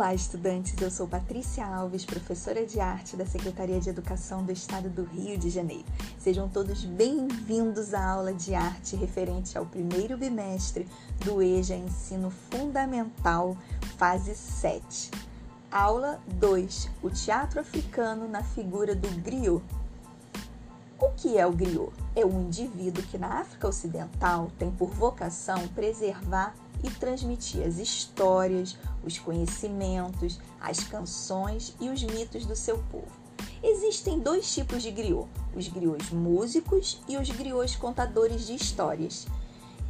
Olá, estudantes! Eu sou Patrícia Alves, professora de arte da Secretaria de Educação do Estado do Rio de Janeiro. Sejam todos bem-vindos à aula de arte referente ao primeiro bimestre do EJA Ensino Fundamental, fase 7. Aula 2: O teatro africano na figura do griot. O que é o griot? É um indivíduo que na África Ocidental tem por vocação preservar e transmitir as histórias, os conhecimentos, as canções e os mitos do seu povo. Existem dois tipos de griot: os griots músicos e os griots contadores de histórias.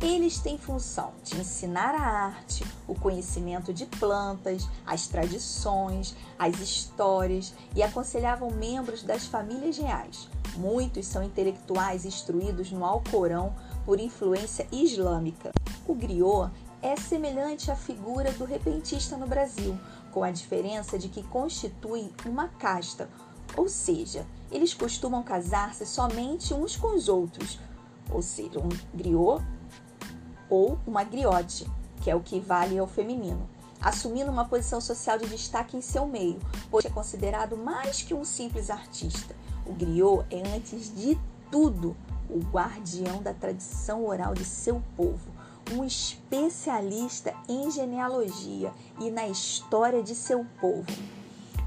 Eles têm função de ensinar a arte, o conhecimento de plantas, as tradições, as histórias e aconselhavam membros das famílias reais. Muitos são intelectuais instruídos no Alcorão por influência islâmica. O griot é semelhante à figura do repentista no Brasil, com a diferença de que constitui uma casta, ou seja, eles costumam casar-se somente uns com os outros, ou seja, um griot ou uma griote, que é o que vale ao feminino, assumindo uma posição social de destaque em seu meio, pois é considerado mais que um simples artista. O griot é, antes de tudo, o guardião da tradição oral de seu povo um especialista em genealogia e na história de seu povo.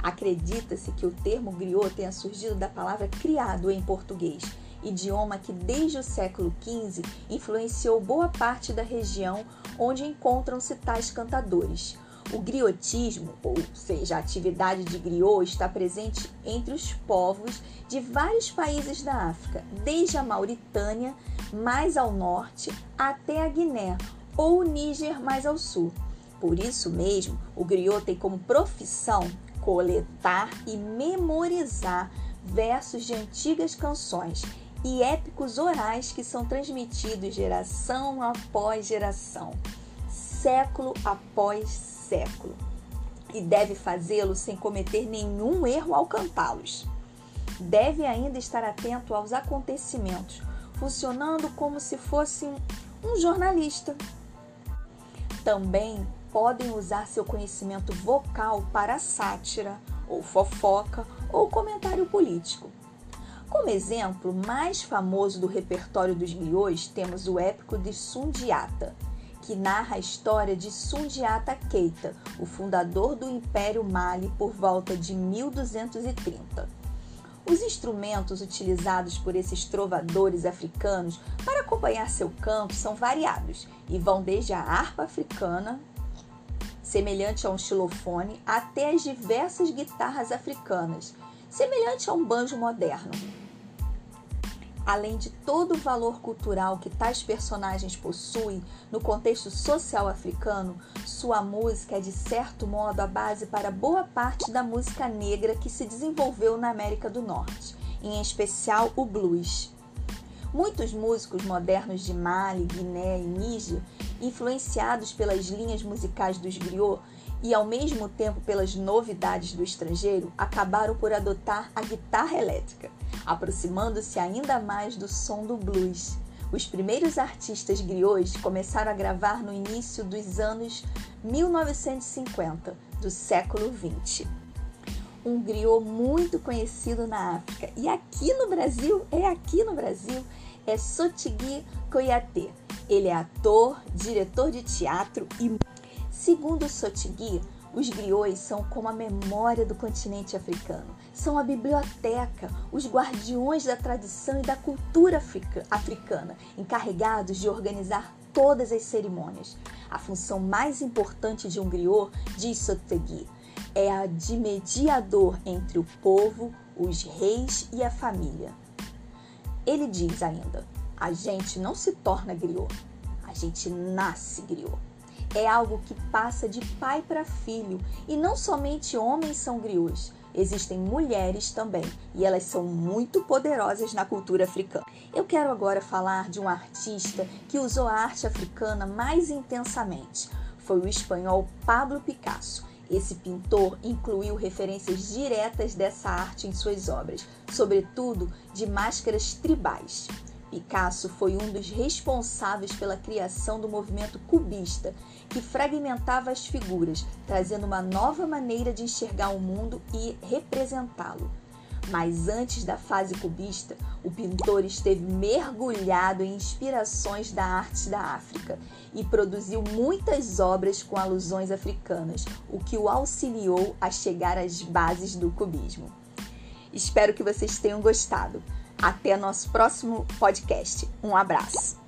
Acredita-se que o termo griot tenha surgido da palavra criado em português, idioma que desde o século XV influenciou boa parte da região onde encontram-se tais cantadores. O griotismo, ou seja, a atividade de griot, está presente entre os povos de vários países da África, desde a Mauritânia, mais ao norte, até a Guiné, ou o Níger, mais ao sul. Por isso mesmo, o griot tem como profissão coletar e memorizar versos de antigas canções e épicos orais que são transmitidos geração após geração, século após século, e deve fazê-lo sem cometer nenhum erro ao cantá-los. Deve ainda estar atento aos acontecimentos, funcionando como se fosse um jornalista. Também podem usar seu conhecimento vocal para sátira, ou fofoca, ou comentário político. Como exemplo mais famoso do repertório dos griots, temos o épico de Sundiata, que narra a história de Sundiata Keita, o fundador do Império Mali por volta de 1230. Os instrumentos utilizados por esses trovadores africanos para acompanhar seu canto são variados e vão desde a harpa africana, semelhante a um xilofone, até as diversas guitarras africanas, semelhante a um banjo moderno além de todo o valor cultural que tais personagens possuem no contexto social africano, sua música é de certo modo a base para boa parte da música negra que se desenvolveu na América do Norte, em especial o blues. Muitos músicos modernos de Mali, Guiné e Níger, influenciados pelas linhas musicais dos griots e ao mesmo tempo pelas novidades do estrangeiro, acabaram por adotar a guitarra elétrica aproximando-se ainda mais do som do blues. Os primeiros artistas griots começaram a gravar no início dos anos 1950 do século 20. Um griot muito conhecido na África e aqui no Brasil, é aqui no Brasil, é Sotigui Koyate. Ele é ator, diretor de teatro e, segundo Sotigui, os griots são como a memória do continente africano, são a biblioteca, os guardiões da tradição e da cultura africana, encarregados de organizar todas as cerimônias. A função mais importante de um griot, diz Sotegui, é a de mediador entre o povo, os reis e a família. Ele diz ainda: a gente não se torna griot, a gente nasce griot é algo que passa de pai para filho e não somente homens são griots. Existem mulheres também e elas são muito poderosas na cultura africana. Eu quero agora falar de um artista que usou a arte africana mais intensamente. Foi o espanhol Pablo Picasso. Esse pintor incluiu referências diretas dessa arte em suas obras, sobretudo de máscaras tribais. Picasso foi um dos responsáveis pela criação do movimento cubista, que fragmentava as figuras, trazendo uma nova maneira de enxergar o mundo e representá-lo. Mas antes da fase cubista, o pintor esteve mergulhado em inspirações da arte da África e produziu muitas obras com alusões africanas, o que o auxiliou a chegar às bases do cubismo. Espero que vocês tenham gostado. Até nosso próximo podcast. Um abraço.